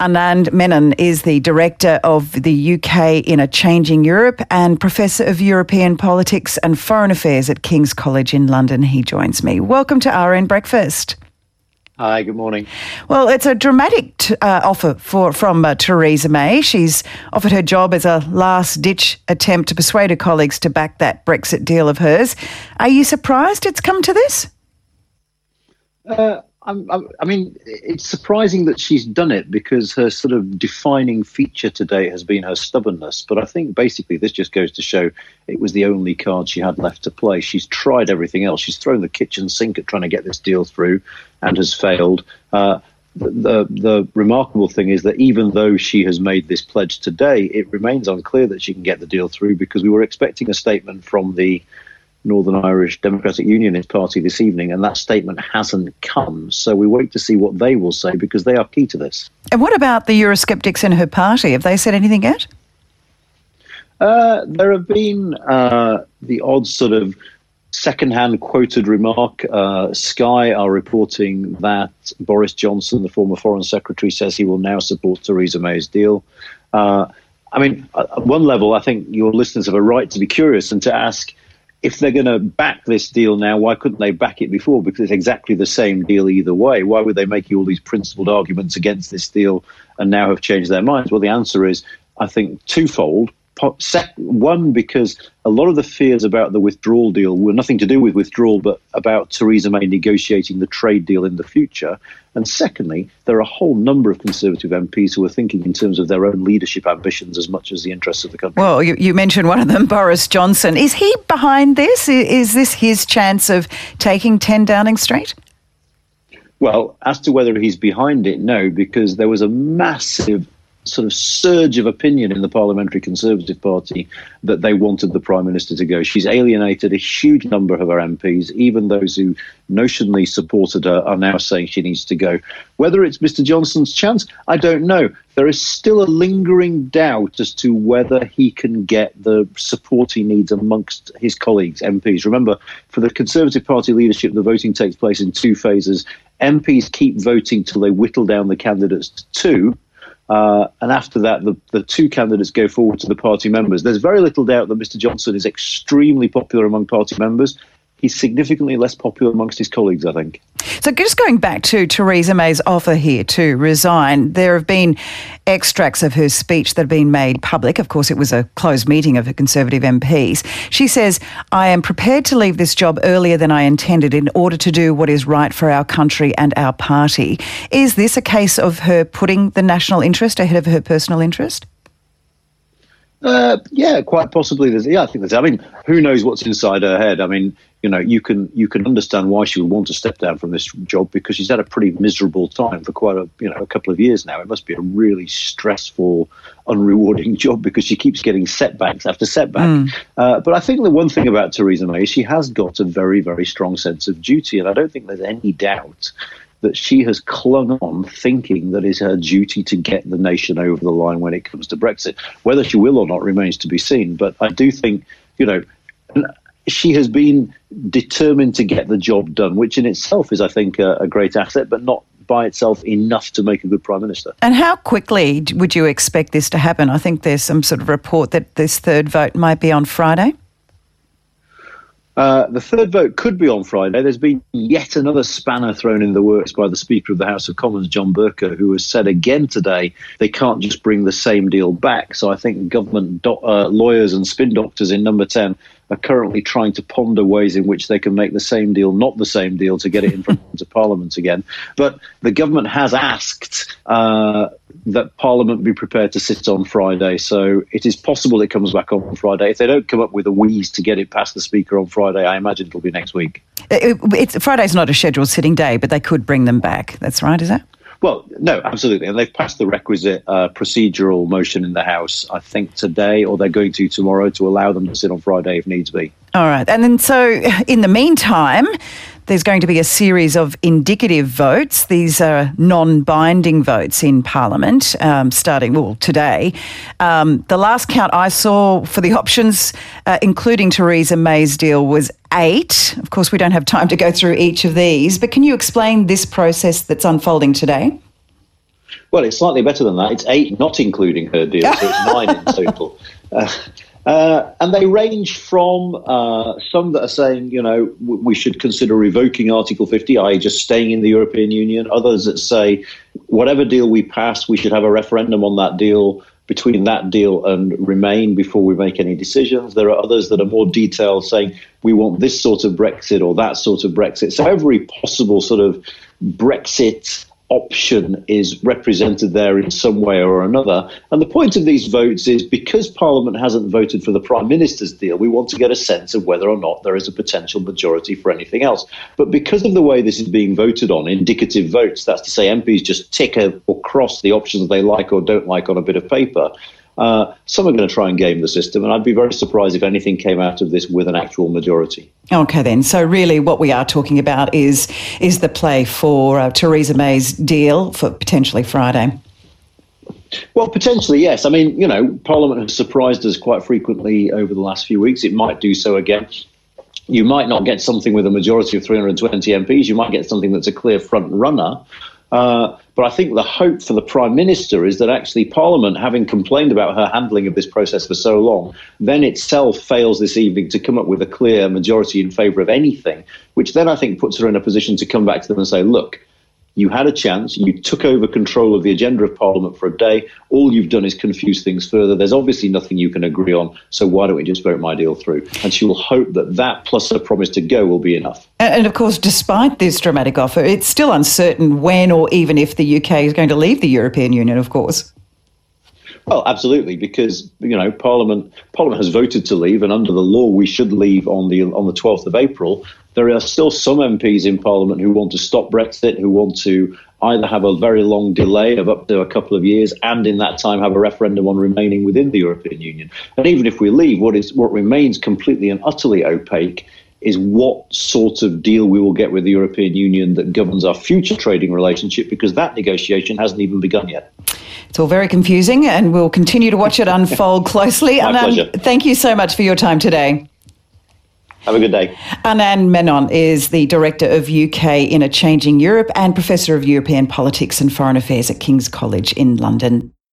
Anand Menon is the Director of the UK in a Changing Europe and Professor of European Politics and Foreign Affairs at King's College in London. He joins me. Welcome to RN Breakfast. Hi, good morning. Well, it's a dramatic t- uh, offer for, from uh, Theresa May. She's offered her job as a last ditch attempt to persuade her colleagues to back that Brexit deal of hers. Are you surprised it's come to this? Uh, i mean, it's surprising that she's done it because her sort of defining feature today has been her stubbornness. But I think basically this just goes to show it was the only card she had left to play. She's tried everything else. She's thrown the kitchen sink at trying to get this deal through and has failed. Uh, the, the, the remarkable thing is that even though she has made this pledge today, it remains unclear that she can get the deal through because we were expecting a statement from the Northern Irish Democratic Unionist Party this evening, and that statement hasn't come. So we wait to see what they will say because they are key to this. And what about the Eurosceptics in her party? Have they said anything yet? Uh, there have been uh, the odd sort of second-hand quoted remark. Uh, Sky are reporting that Boris Johnson, the former Foreign Secretary, says he will now support Theresa May's deal. Uh, I mean, at one level, I think your listeners have a right to be curious and to ask if they're going to back this deal now, why couldn't they back it before? Because it's exactly the same deal either way. Why would they make all these principled arguments against this deal and now have changed their minds? Well, the answer is, I think, twofold. One, because a lot of the fears about the withdrawal deal were nothing to do with withdrawal, but about Theresa May negotiating the trade deal in the future. And secondly, there are a whole number of Conservative MPs who are thinking in terms of their own leadership ambitions as much as the interests of the country. Well, you, you mentioned one of them, Boris Johnson. Is he behind this? Is this his chance of taking 10 Downing Street? Well, as to whether he's behind it, no, because there was a massive sort of surge of opinion in the Parliamentary Conservative Party that they wanted the Prime Minister to go. She's alienated a huge number of her MPs. Even those who notionally supported her are now saying she needs to go. Whether it's Mr. Johnson's chance, I don't know. There is still a lingering doubt as to whether he can get the support he needs amongst his colleagues, MPs. Remember, for the Conservative Party leadership, the voting takes place in two phases. MPs keep voting till they whittle down the candidates to two uh, and after that, the, the two candidates go forward to the party members. There's very little doubt that Mr. Johnson is extremely popular among party members he's significantly less popular amongst his colleagues, I think. So, just going back to Theresa May's offer here to resign, there have been extracts of her speech that have been made public. Of course, it was a closed meeting of her Conservative MPs. She says, I am prepared to leave this job earlier than I intended in order to do what is right for our country and our party. Is this a case of her putting the national interest ahead of her personal interest? Uh, yeah, quite possibly. There's, yeah, I think there's. I mean, who knows what's inside her head? I mean, you know, you can you can understand why she would want to step down from this job because she's had a pretty miserable time for quite a you know a couple of years now. It must be a really stressful, unrewarding job because she keeps getting setbacks after setback. Mm. Uh, but I think the one thing about Theresa May is she has got a very very strong sense of duty, and I don't think there's any doubt that she has clung on thinking that it's her duty to get the nation over the line when it comes to Brexit. Whether she will or not remains to be seen. But I do think, you know, she has been determined to get the job done, which in itself is, I think, a, a great asset, but not by itself enough to make a good prime minister. And how quickly would you expect this to happen? I think there's some sort of report that this third vote might be on Friday. Uh, the third vote could be on Friday. There's been yet another spanner thrown in the works by the Speaker of the House of Commons, John Bercow, who has said again today they can't just bring the same deal back. So I think government do- uh, lawyers and spin doctors in Number 10 are currently trying to ponder ways in which they can make the same deal not the same deal to get it in front of Parliament again. But the government has asked uh, that Parliament be prepared to sit on Friday. So it is possible it comes back on Friday. If they don't come up with a wheeze to get it past the Speaker on Friday, I imagine it'll be next week. It, it's, Friday's not a scheduled sitting day, but they could bring them back. That's right, is that? Well, no, absolutely. And they've passed the requisite uh, procedural motion in the House, I think, today, or they're going to tomorrow to allow them to sit on Friday if needs be. All right. And then, so in the meantime, there's going to be a series of indicative votes. These are non binding votes in Parliament, um, starting, well, today. Um, the last count I saw for the options, uh, including Theresa May's deal, was eight. Of course, we don't have time to go through each of these, but can you explain this process that's unfolding today? Well, it's slightly better than that. It's eight, not including her deal, so it's nine in total. Uh, uh, and they range from uh, some that are saying, you know, we should consider revoking Article 50, i.e., just staying in the European Union. Others that say, whatever deal we pass, we should have a referendum on that deal between that deal and remain before we make any decisions. There are others that are more detailed, saying we want this sort of Brexit or that sort of Brexit. So every possible sort of Brexit option is represented there in some way or another. And the point of these votes is because Parliament hasn't voted for the Prime Minister's deal, we want to get a sense of whether or not there is a potential majority for anything else. But because of the way this is being voted on, indicative votes, that's to say MPs just tick or cross the options they like or don't like on a bit of paper, uh, some are going to try and game the system, and I'd be very surprised if anything came out of this with an actual majority. Okay, then. So really, what we are talking about is is the play for uh, Theresa May's deal for potentially Friday. Well, potentially, yes. I mean, you know, Parliament has surprised us quite frequently over the last few weeks. It might do so again. You might not get something with a majority of 320 MPs. You might get something that's a clear front runner. Uh, but I think the hope for the Prime Minister is that actually Parliament, having complained about her handling of this process for so long, then itself fails this evening to come up with a clear majority in favour of anything, which then I think puts her in a position to come back to them and say, look, you had a chance. You took over control of the agenda of Parliament for a day. All you've done is confuse things further. There's obviously nothing you can agree on. So why don't we just vote my deal through? And she will hope that that plus her promise to go will be enough. And of course, despite this dramatic offer, it's still uncertain when or even if the UK is going to leave the European Union, of course. Well, absolutely, because you know Parliament Parliament has voted to leave, and under the law, we should leave on the on the twelfth of April. There are still some MPs in Parliament who want to stop Brexit, who want to either have a very long delay of up to a couple of years, and in that time have a referendum on remaining within the European Union. And even if we leave, what is what remains completely and utterly opaque is what sort of deal we will get with the European Union that governs our future trading relationship, because that negotiation hasn't even begun yet. It's all very confusing, and we'll continue to watch it unfold closely. My Anand, pleasure. thank you so much for your time today. Have a good day. Anand Menon is the Director of UK in a Changing Europe and Professor of European Politics and Foreign Affairs at King's College in London.